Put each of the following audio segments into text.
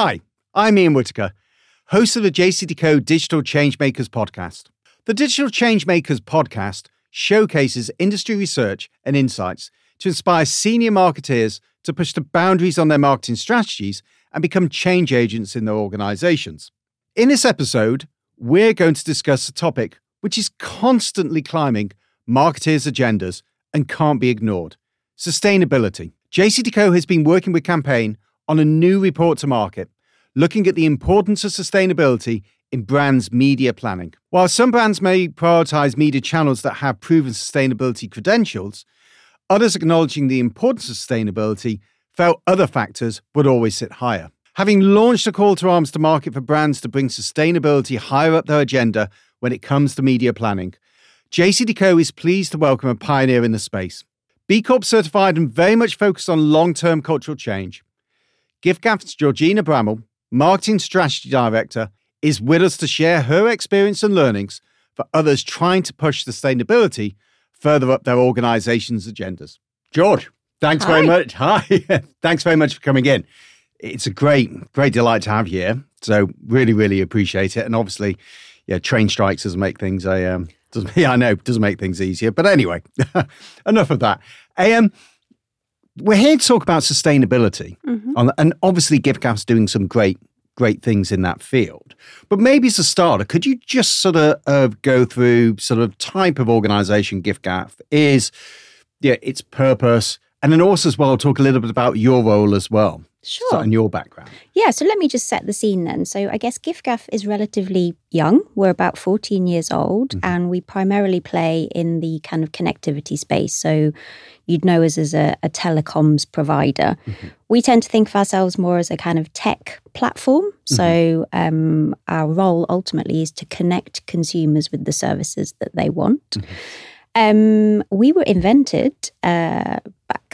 Hi, I'm Ian Whitaker, host of the JCDecaux Digital Changemakers podcast. The Digital Changemakers podcast showcases industry research and insights to inspire senior marketeers to push the boundaries on their marketing strategies and become change agents in their organizations. In this episode, we're going to discuss a topic which is constantly climbing marketers' agendas and can't be ignored sustainability. JCDecaux has been working with Campaign on a new report to market looking at the importance of sustainability in brands' media planning. While some brands may prioritize media channels that have proven sustainability credentials, others acknowledging the importance of sustainability felt other factors would always sit higher. Having launched a call to arms to market for brands to bring sustainability higher up their agenda when it comes to media planning, JCDecaux is pleased to welcome a pioneer in the space. B Corp certified and very much focused on long term cultural change. Giffgaff's Georgina Bramall, Marketing Strategy Director, is with us to share her experience and learnings for others trying to push sustainability further up their organization's agendas. George, thanks Hi. very much. Hi. thanks very much for coming in. It's a great, great delight to have you here. So really, really appreciate it. And obviously, yeah, train strikes doesn't make things a um doesn't yeah, I know, doesn't make things easier. But anyway, enough of that. Um we're here to talk about sustainability. Mhm. On, and obviously giffgaff's doing some great, great things in that field. But maybe as a starter, could you just sort of uh, go through sort of type of organization giffgaff is, yeah, its purpose, and then also as well talk a little bit about your role as well. Sure. So, and your background. Yeah, so let me just set the scene then. So I guess giffgaff is relatively young. We're about 14 years old Mhm. and we primarily play in the kind of connectivity space. So you'd know us as a, a telecoms provider. Mhm. We tend to think of ourselves more as a kind of tech platform. So um, our role ultimately is to connect consumers with the services that they want. Mhm. Um, we were invented uh,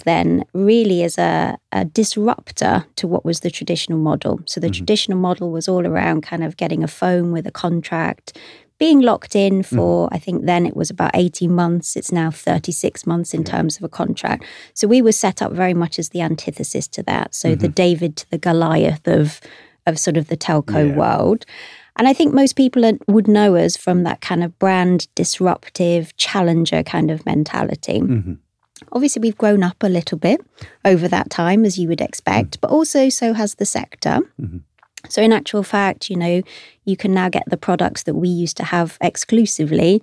then really as a, a disruptor to what was the traditional model. So the Mhm. traditional model was all around kind of getting a phone with a contract, being locked in for, I think then it was about 18 months. It's now 36 months in Yeah. terms of a contract. So we were set up very much as the antithesis to that. So the David to the Goliath of, of sort of the telco Yeah. world. And I think most people are- would know us from that kind of brand disruptive challenger kind of mentality. Mhm. Obviously, we've grown up a little bit over that time, as you would expect, but also so has the sector. Mhm. So, in actual fact, you know, you can now get the products that we used to have exclusively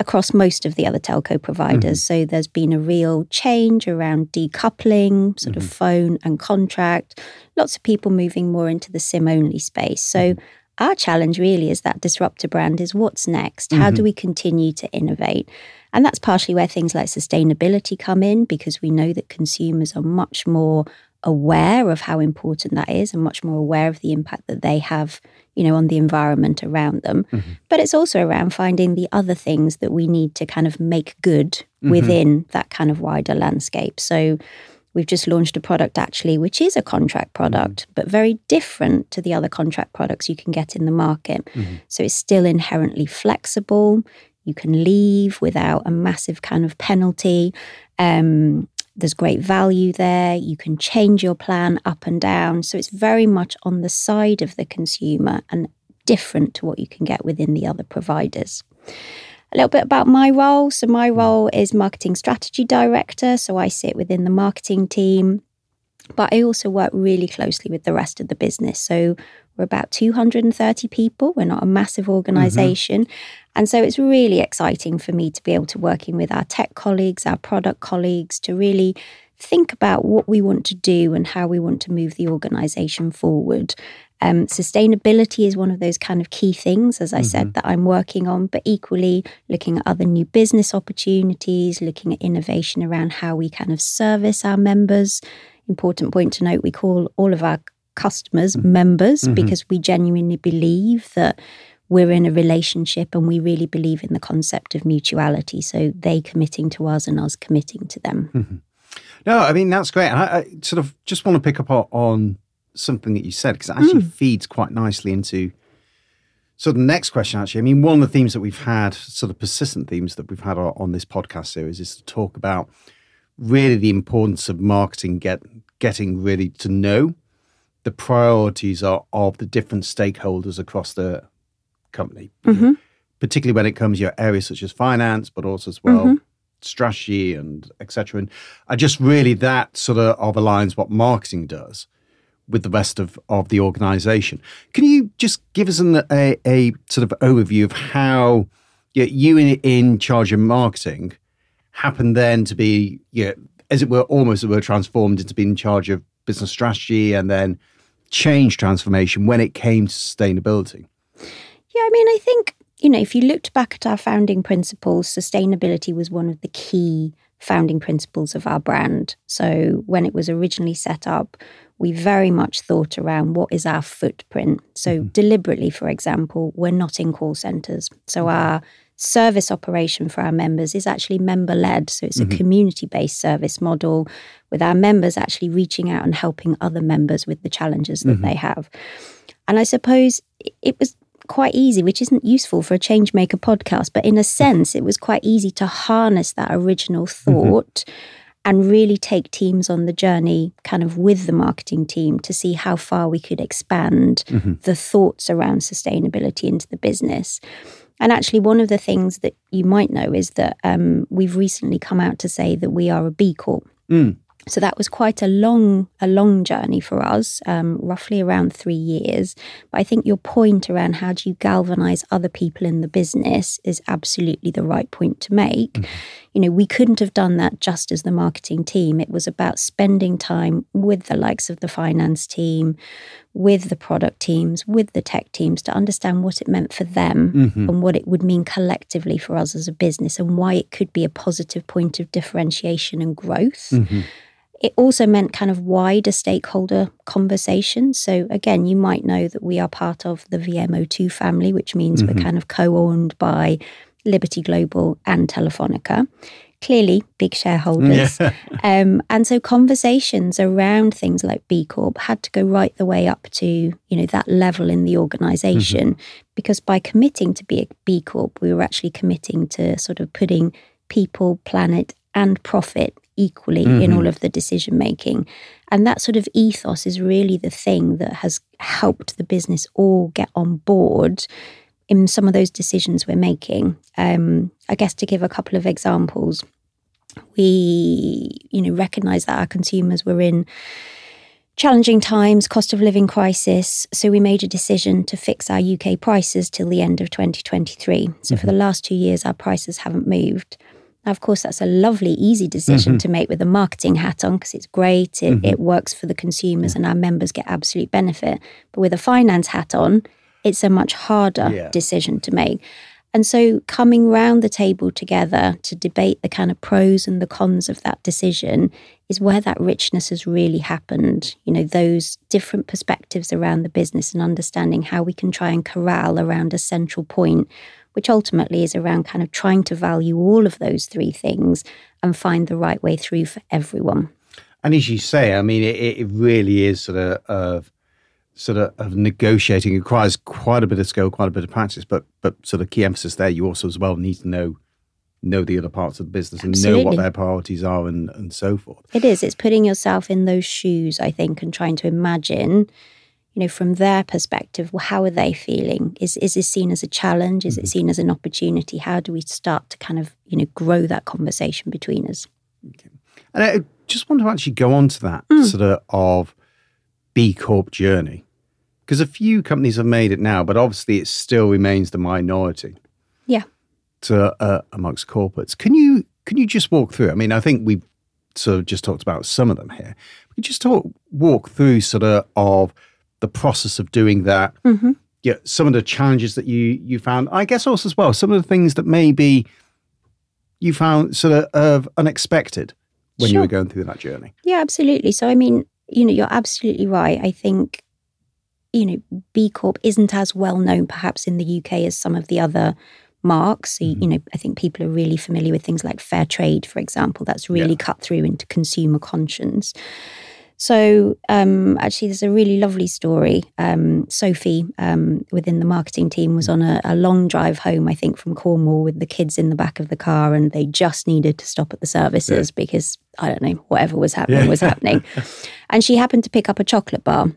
across most of the other telco providers. Mm-hmm. So, there's been a real change around decoupling, sort of mm-hmm. phone and contract, lots of people moving more into the SIM only space. So, mm-hmm. Our challenge really is that disruptor brand is what's next? How do mm-hmm. we continue to innovate? And that's partially where things like sustainability come in because we know that consumers are much more aware of how important that is and much more aware of the impact that they have, you know, on the environment around them. Mm-hmm. But it's also around finding the other things that we need to kind of make good mm-hmm. within that kind of wider landscape. So we've just launched a product actually which is a contract product but very different to the other contract products you can get in the market. So it's still inherently flexible. You can leave without a massive kind of penalty. Um, there's great value there. You can change your plan up and down. So it's very much on the side of the consumer and different to what you can get within the other providers. A little bit about my role. So, my mm. role is marketing strategy director. So, I sit within the marketing team, but I also work really closely with the rest of the business. So, we're about 230 people. We're not a massive mm-hmm. organization. And so it's really exciting for me to be able to working with our tech colleagues, our product colleagues to really think about what we want to do and how we want to move the organization forward. Um, sustainability is one of those kind of key things, as I said, mm-hmm. that I'm working on, but equally looking at other new business opportunities, looking at innovation around how we kind of service our members. Important point to note we call all of our customers mm-hmm. members mm-hmm. because we genuinely believe that we're in a relationship and we really believe in the concept of mutuality. So they committing to us and us committing to them. No, I mean that's great. And I, I sort of just want to pick up on something that you said because it actually feeds quite nicely into of the next question. Actually, I mean, one of the themes that we've had, sort of persistent themes that we've had on, this podcast series, is to talk about really the importance of marketing get getting really to know the priorities are of the different stakeholders across the company, Mhm. particularly when it comes to your areas such as finance, but also as well Mhm. strategy and etc. And I just really that sort of, of aligns what marketing does with the rest of, of the organization. Can you just give us an, a, a sort of overview of how you, you in, in charge of marketing happened then to be, you know, as it were, almost it were transformed into being in charge of business strategy and then change transformation when it came to sustainability? Yeah, I mean, I think, you know, if you looked back at our founding principles, sustainability was one of the key founding principles of our brand. So when it was originally set up, we very much thought around what is our footprint. So mm-hmm. deliberately, for example, we're not in call centers. So mm-hmm. our service operation for our members is actually member led. So it's a mm-hmm. community based service model with our members actually reaching out and helping other members with the challenges that they have. And I suppose it was quite easy, which isn't useful for a changemaker podcast, but in a sense, it was quite easy to harness that original thought and really take teams on the journey kind of with the marketing team to see how far we could expand the thoughts around sustainability into the business. And actually, one of the things that you might know is that um, we've recently come out to say that we are a B Corp. Mm. So that was quite a long, a long journey for us, um, roughly around three years. But I think your point around how do you galvanize other people in the business is absolutely the right point to make. You know, we couldn't have done that just as the marketing team. It was about spending time with the likes of the finance team, with the product teams, with the tech teams to understand what it meant for them mm-hmm. and what it would mean collectively for us as a business and why it could be a positive point of differentiation and growth mm-hmm. it also meant kind of wider stakeholder conversations. So again, you might know that we are part of the VMO2 family, which means we're mm-hmm. kind of co-owned by Liberty Global and Telefonica. Clearly, big shareholders. Um, and so conversations around things like B Corp had to go right the way up to, you know, that level in the organization. Because by committing to be a B Corp, we were actually committing to sort of putting people, planet, and profit equally in all of the decision making. And that sort of ethos is really the thing that has helped the business all get on board in some of those decisions we're making. Um, I guess to give a couple of examples, we, you know, recognize that our consumers were in challenging times, cost of living crisis. So we made a decision to fix our UK prices till the end of 2023. So for the mm-hmm. last two years, our prices haven't moved. Now, of course, that's a lovely, easy decision mm-hmm. to make with a marketing hat on because it's great. It, it mm-hmm. works for the consumers and our members get absolute benefit. But with a finance hat on, it's a much harder Yeah. decision to make. And so coming round the table together to debate the kind of pros and the cons of that decision is where that richness has really happened. You know, those different perspectives around the business and understanding how we can try and corral around a central point, which ultimately is around kind of trying to value all of those three things and find the right way through for everyone. And as you say, I mean, it, it really is sort of, of sort of, of negotiating. Requires quite a bit of skill, quite a bit of practice, but but sort of key emphasis there. You also as well need to know know the other parts of the business and know what their priorities are and and so forth. It is. It's putting yourself in those shoes, I think, and trying to imagine, you know, from their perspective, well, how are they feeling? Is is this seen as a challenge? Is it seen as an opportunity? How do we start to kind of, you know, grow that conversation between us? And I just want to actually go on to that Hmm. sort of of B Corp journey because a few companies have made it now, but obviously it still remains the minority. Yeah. to uh, amongst corporates. Can you can you just walk through? I mean, I think we've sort of just talked about some of them here. Can you just talk walk through sort of of the process of doing that? Mhm. Yeah, some of the challenges that you you found. I guess also as well some of the things that maybe you found sort of, of unexpected when you were going through that journey. Yeah, absolutely. So, I mean, you know, you're absolutely right. I think, you know, B Corp isn't as well known perhaps in the UK as some of the other marks. So, You know, I think people are really familiar with things like fair trade, for example. That's really cut through into consumer conscience. So, um, actually, there's a really lovely story. Um, Sophie, um, within the marketing team, was on a, a long drive home, I think, from Cornwall with the kids in the back of the car, and they just needed to stop at the services because I don't know whatever was happening Yeah. was happening, and she happened to pick up a chocolate bar.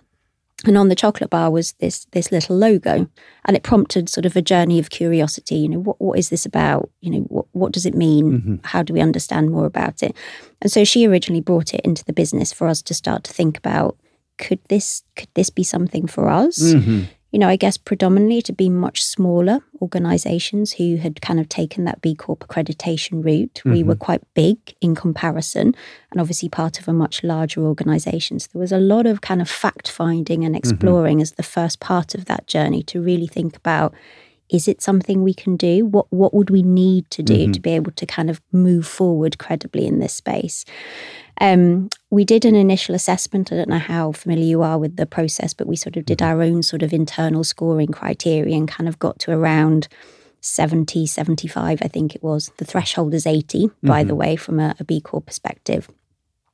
And on the chocolate bar was this this little logo and it prompted sort of a journey of curiosity. You know what, what is this about? You know what, what does it mean? Mm-hmm. how do we understand more about it? And so she originally brought it into the business for us to start to think about could this could this be something for us? Mm-hmm you know, I guess predominantly to be much smaller organizations who had kind of taken that B Corp accreditation route. Mm-hmm. We were quite big in comparison and obviously part of a much larger organization. So there was a lot of kind of fact finding and mm-hmm. exploring mm-hmm. as the first part of that journey to really think about is it something we can do? What what would we need to do mm-hmm. to be able to kind of move forward credibly in this space? Um, we did an initial assessment. I don't know how familiar you are with the process, but we sort of did mm-hmm. our own sort of internal scoring criteria and kind of got to around 70, 75, I think it was. The threshold is 80, mm-hmm. by the mm-hmm. way, from a, a B Corp perspective.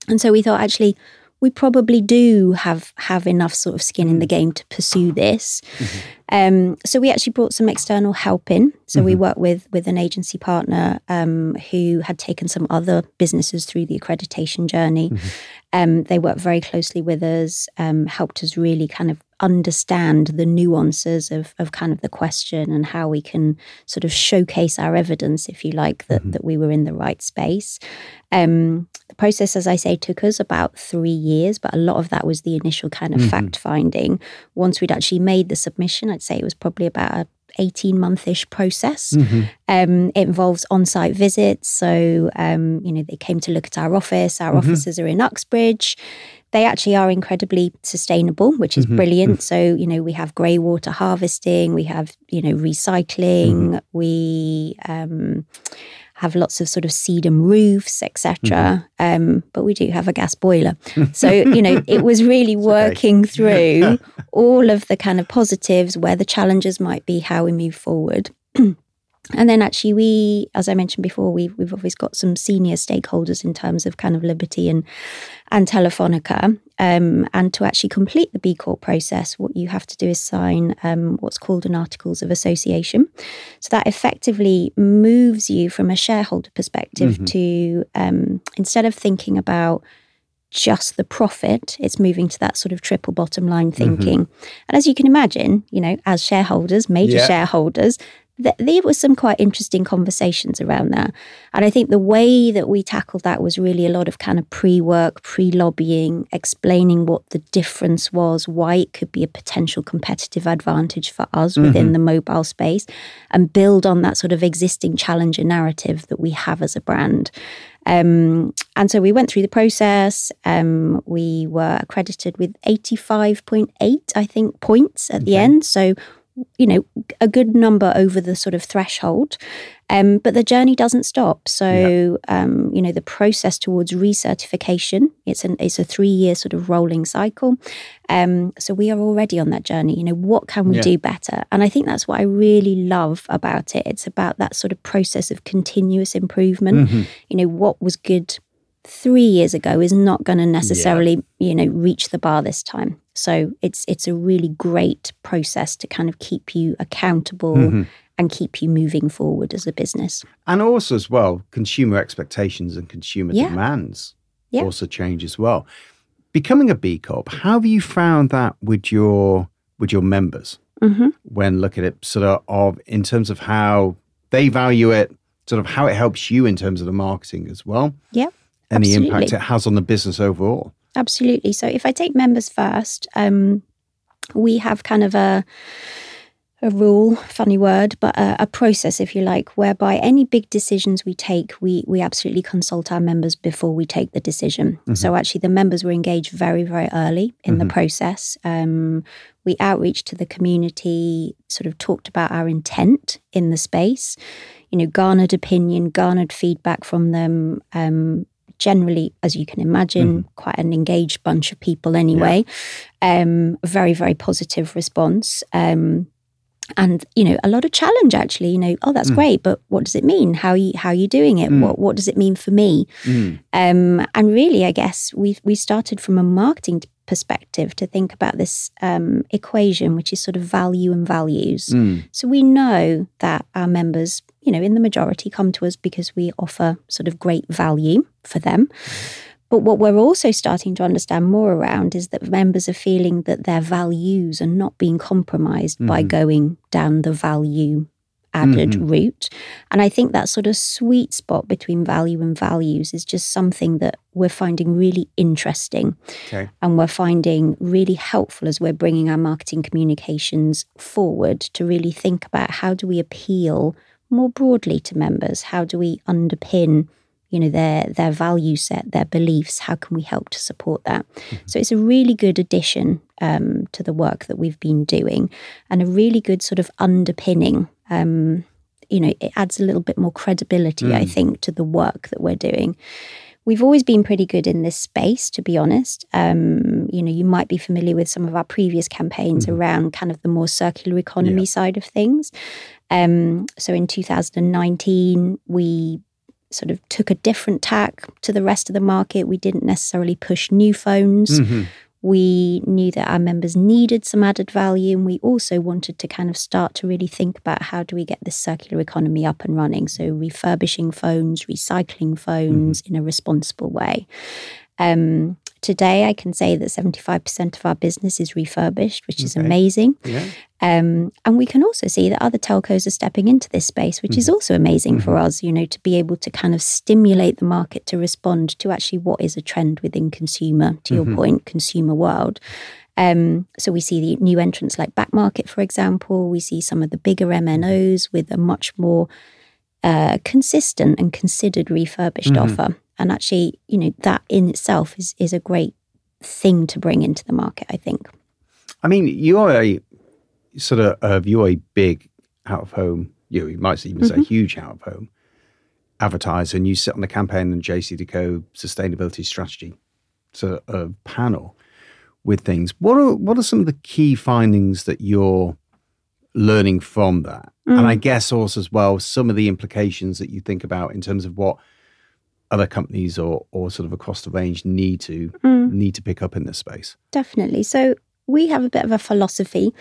And so we thought, actually, we probably do have have enough sort of skin in the game to pursue this. Mm-hmm. Um, so we actually brought some external help in. So mm-hmm. we worked with with an agency partner um, who had taken some other businesses through the accreditation journey. Mm-hmm. Um, they worked very closely with us, um, helped us really kind of understand the nuances of, of kind of the question and how we can sort of showcase our evidence, if you like, that, mm-hmm. that we were in the right space. Process, as I say, took us about three years, but a lot of that was the initial kind of mm-hmm. fact finding. Once we'd actually made the submission, I'd say it was probably about a 18 month ish process. Mm-hmm. Um, it involves on site visits. So, um, you know, they came to look at our office. Our mm-hmm. offices are in Uxbridge they actually are incredibly sustainable, which is mm-hmm. brilliant. Mm-hmm. So, you know, we have grey water harvesting, we have, you know, recycling, mm-hmm. we um, have lots of sort of sedum roofs, etc. Mm-hmm. Um, but we do have a gas boiler. So, you know, it was really working through all of the kind of positives, where the challenges might be, how we move forward. And then actually we, as I mentioned before, we've we've always got some senior stakeholders in terms of kind of Liberty and and Telefonica. Um, and to actually complete the B Corp process, what you have to do is sign um, what's called an Articles of Association. So that effectively moves you from a shareholder perspective mm-hmm. to um, instead of thinking about just the profit, it's moving to that sort of triple bottom line mm-hmm. thinking. Mm-hmm. And as you can imagine, you know, as shareholders, major yeah. shareholders, th- there was some quite interesting conversations around that. And I think the way that we tackled that was really a lot of kind of pre work, pre lobbying, explaining what the difference was, why it could be a potential competitive advantage for us mm-hmm. within the mobile space, and build on that sort of existing challenger narrative that we have as a brand. Um, and so we went through the process. Um, we were accredited with 85.8, I think, points at okay. the end. So you know, a good number over the sort of threshold. Um, but the journey doesn't stop. So, yeah. um, you know, the process towards recertification, it's an it's a three year sort of rolling cycle. Um, so we are already on that journey. You know, what can we yeah. do better? And I think that's what I really love about it. It's about that sort of process of continuous improvement. Mm-hmm. You know, what was good three years ago is not going to necessarily, yeah. you know, reach the bar this time. So it's it's a really great process to kind of keep you accountable mm-hmm. and keep you moving forward as a business. And also as well, consumer expectations and consumer yeah. demands yeah. also change as well. Becoming a B Corp, how have you found that with your with your members mm-hmm. when look at it sort of, of in terms of how they value it, sort of how it helps you in terms of the marketing as well? Yeah. And absolutely. the impact it has on the business overall. Absolutely. So if I take members first, um, we have kind of a a rule, funny word, but a, a, process, if you like, whereby any big decisions we take, we we absolutely consult our members before we take the decision. Mm-hmm. So actually, the members were engaged very, very early in mm-hmm. the process. Um, we outreach to the community, sort of talked about our intent in the space, you know, garnered opinion, garnered feedback from them. Um, generally, as you can imagine, mm-hmm. quite an engaged bunch of people anyway. Yeah. Um, very, very positive response. Um, and you know a lot of challenge actually you know oh that's mm. great but what does it mean how are you how are you doing it mm. what what does it mean for me mm. um, and really i guess we we started from a marketing perspective to think about this um, equation, which is sort of value and values. Mm. So we know that our members, you know, in the majority come to us because we offer sort of great value for them. But what we're also starting to understand more around is that members are feeling that their values are not being compromised mm-hmm. by going down the value added mm-hmm. route. And I think that sort of sweet spot between value and values is just something that we're finding really interesting. Okay. And we're finding really helpful as we're bringing our marketing communications forward to really think about how do we appeal more broadly to members? How do we underpin you know their their value set their beliefs how can we help to support that mm-hmm. so it's a really good addition um, to the work that we've been doing and a really good sort of underpinning um, you know it adds a little bit more credibility mm. i think to the work that we're doing We've always been pretty good in this space, to be honest. Um, you know, you might be familiar with some of our previous campaigns mm. around kind of the more circular economy yeah. side of things. Um, so in 2019, we sort of took a different tack to the rest of the market. We didn't necessarily push new phones. Mm-hmm. We knew that our members needed some added value, and we also wanted to kind of start to really think about how do we get this circular economy up and running. So, refurbishing phones, recycling phones mm-hmm. in a responsible way. Um, Today, I can say that 75% of our business is refurbished, which is amazing. Yeah. Um, and we can also see that other telcos are stepping into this space, which mm-hmm. is also amazing mm-hmm. for us, you know, to be able to kind of stimulate the market to respond to actually what is a trend within consumer, to mm-hmm. your point, consumer world. Um, so we see the new entrants like Backmarket, for example. We see some of the bigger MNOs with a much more uh, consistent and considered refurbished mm-hmm. offer. And actually, you know, that in itself is is a great thing to bring into the market, I think. I mean, you're a sort of uh, you're a big out of home, you, know, you might even mm-hmm. say huge out of home advertiser, and you sit on the campaign and JCDecaux sustainability strategy sort of panel with things. What are what are some of the key findings that you're learning from that? Mm. And I guess also as well some of the implications that you think about in terms of what other companies or or sort of across the range need to mm. need to pick up in this space? Definitely. So we have a bit of a philosophy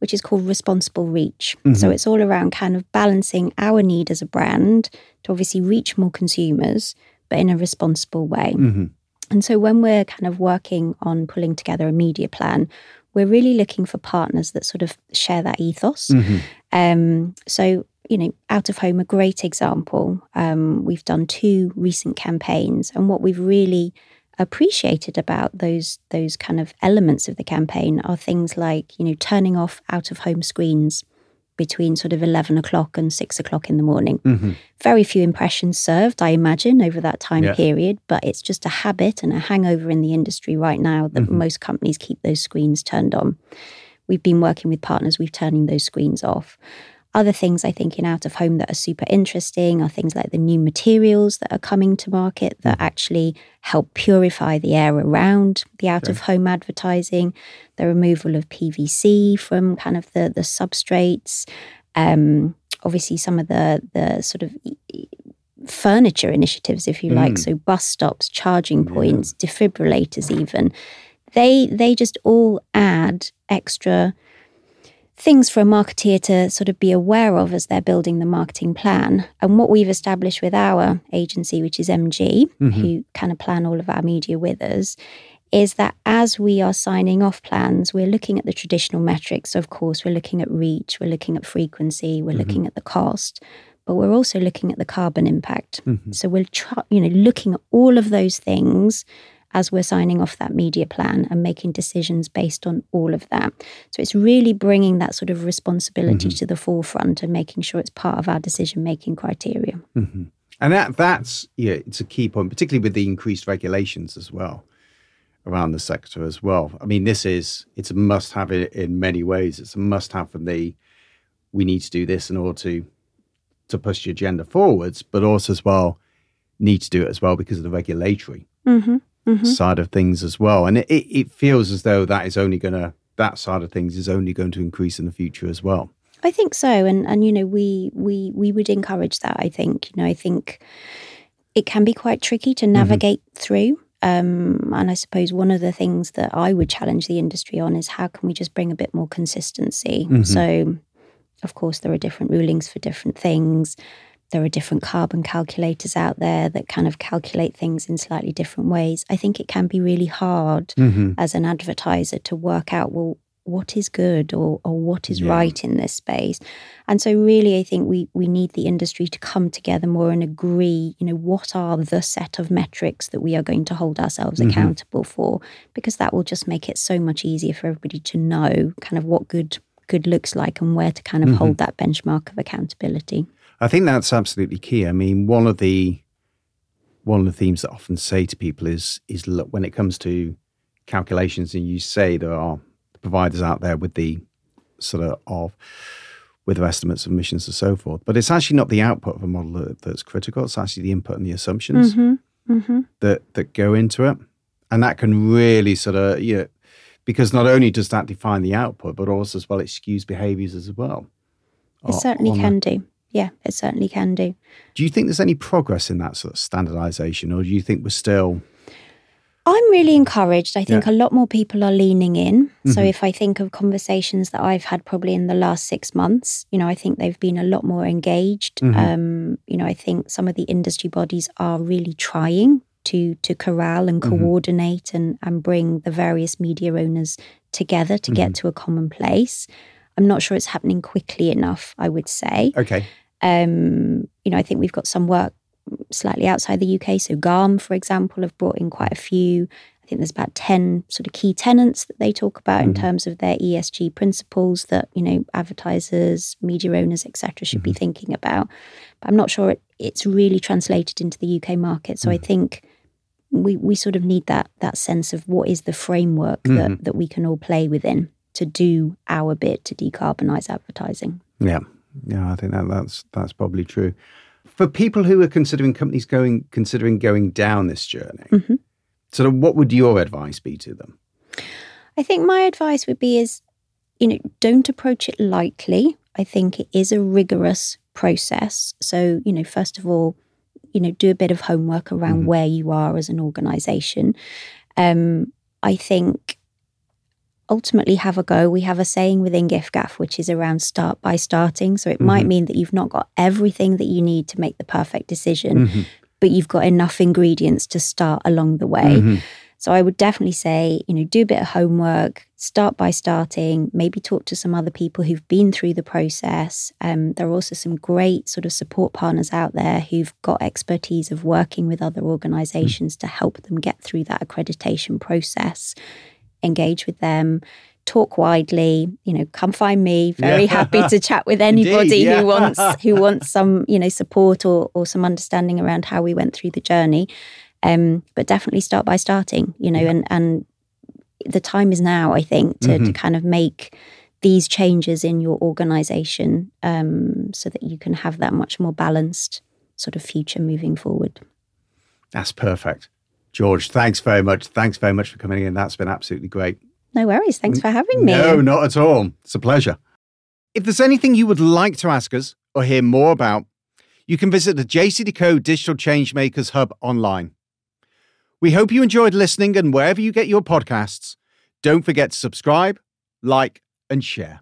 which is called responsible reach. Mm-hmm. So it's all around kind of balancing our need as a brand to obviously reach more consumers, but in a responsible way. Mm-hmm. And so when we're kind of working on pulling together a media plan, we're really looking for partners that sort of share that ethos. Mm-hmm. Um, so you know, out of home, a great example. Um, we've done two recent campaigns, and what we've really appreciated about those those kind of elements of the campaign are things like you know turning off out of home screens between sort of 11 o'clock and 6 o'clock in the morning. Mm-hmm. Very few impressions served, I imagine, over that time yeah. period, but it's just a habit and a hangover in the industry right now that mm-hmm. most companies keep those screens turned on. We've been working with partners, we've turning those screens off. Other things I think in out of home that are super interesting are things like the new materials that are coming to market that mm. actually help purify the air around the out of home advertising, the removal of PVC from kind of the, the substrates, um, obviously some of the, the sort of furniture initiatives, if you mm. like, so bus stops, charging points, yeah. defibrillators, even. They they just all add extra things for a marketeer to sort of be aware of as they're building the marketing plan. And what we've established with our agency, which is MG, mm-hmm. who kind of plan all of our media with us, is that as we are signing off plans, we're looking at the traditional metrics. Of course, we're looking at reach, we're looking at frequency, we're mm-hmm. looking at the cost, but we're also looking at the carbon impact. Mm-hmm. So we're, try, you know, looking at all of those things as we're signing off that media plan and making decisions based on all of that. So it's really bringing that sort of responsibility mm-hmm. to the forefront and making sure it's part of our decision making criteria. Mm-hmm. And that that's yeah, it's a key point, particularly with the increased regulations as well around the sector as well. I mean, this is it's a must have in, in many ways. It's a must have from the we need to do this in order to to push the agenda forwards, but also as well need to do it as well because of the regulatory mm-hmm mm-hmm. side of things as well. And it, it feels as though that is only going to, that side of things is only going to increase in the future as well. I think so. And, and, you know, we, we, we would encourage that. I think, you know, I think it can be quite tricky to mm-hmm. navigate mm-hmm. through. Um, and I suppose one of the things that I would challenge the industry on is how can we just bring a bit more consistency? Mm-hmm. So, of course, there are different rulings for different things there are different carbon calculators out there that kind of calculate things in slightly different ways. I think it can be really hard mm-hmm. as an advertiser to work out, well, what is good or, or what is yeah. right in this space. And so really I think we we need the industry to come together more and agree, you know, what are the set of metrics that we are going to hold ourselves mm-hmm. accountable for because that will just make it so much easier for everybody to know kind of what good good looks like and where to kind of mm-hmm. hold that benchmark of accountability. I think that's absolutely key. I mean, one of the one of the themes that I often say to people is is look when it comes to calculations and you say there are providers out there with the sort of, of with their estimates of emissions and so forth. But it's actually not the output of a model that, that's critical. It's actually the input and the assumptions mm-hmm. Mm-hmm. that that go into it, and that can really sort of you know, because not only does that define the output, but also as well it skews behaviours as well. It certainly can do. Yeah, it certainly can do. Do you think there's any progress in that sort of standardisation, or do you think we're still I'm really encouraged. I think yeah. a lot more people are leaning in. Mm-hmm. So if I think of conversations that I've had probably in the last six months, you know, I think they've been a lot more engaged. Mm-hmm. Um, you know, I think some of the industry bodies are really trying to to corral and mm-hmm. coordinate mm-hmm. and and bring the various media owners together to get mm-hmm. to a common place. I'm not sure it's happening quickly enough. I would say. Okay. Um, you know, I think we've got some work slightly outside the UK. So GARM, for example, have brought in quite a few. I think there's about 10 sort of key tenants that they talk about mm-hmm. in terms of their ESG principles that, you know, advertisers, media owners, etc., should mm-hmm. be thinking about. But I'm not sure it, it's really translated into the UK market. So mm-hmm. I think we, we sort of need that that sense of what is the framework that, mm-hmm. that we can all play within to do our bit to decarbonize advertising. Yeah. Yeah, I think that that's that's probably true for people who are considering companies going considering going down this journey, mm-hmm. sort of what would your advice be to them? I think my advice would be is, you know, don't approach it lightly. I think it is a rigorous process. So, you know, first of all, you know, do a bit of homework around mm-hmm. where you are as an organization. Um, I think ultimately have a go. We have a saying within giffgaff, which is around start by starting. So it mm-hmm. might mean that you've not got everything that you need to make the perfect decision, mm-hmm. but you've got enough ingredients to start along the way. Mm-hmm. So I would definitely say, you know, do a bit of homework, start by starting, maybe talk to some other people who've been through the process. Um, there are also some great sort of support partners out there who've got expertise of working with other organizations to help them get through that accreditation process engage with them, talk widely. You know, come find me. Very yeah. happy to chat with anybody yeah. who wants who wants some you know support or or some understanding around how we went through the journey. Um, but definitely start by starting. You know, yeah. and and the time is now. I think to mm-hmm. to kind of make these changes in your organization um, so that you can have that much more balanced sort of future moving forward. That's perfect. George, thanks very much. Thanks very much for coming in. That's been absolutely great. No worries. Thanks for having me. No, not at all. It's a pleasure. If there's anything you would like to ask us or hear more about, you can visit the JCDecaux Digital Changemakers Hub online. We hope you enjoyed listening, and wherever you get your podcasts, don't forget to subscribe, like, and share.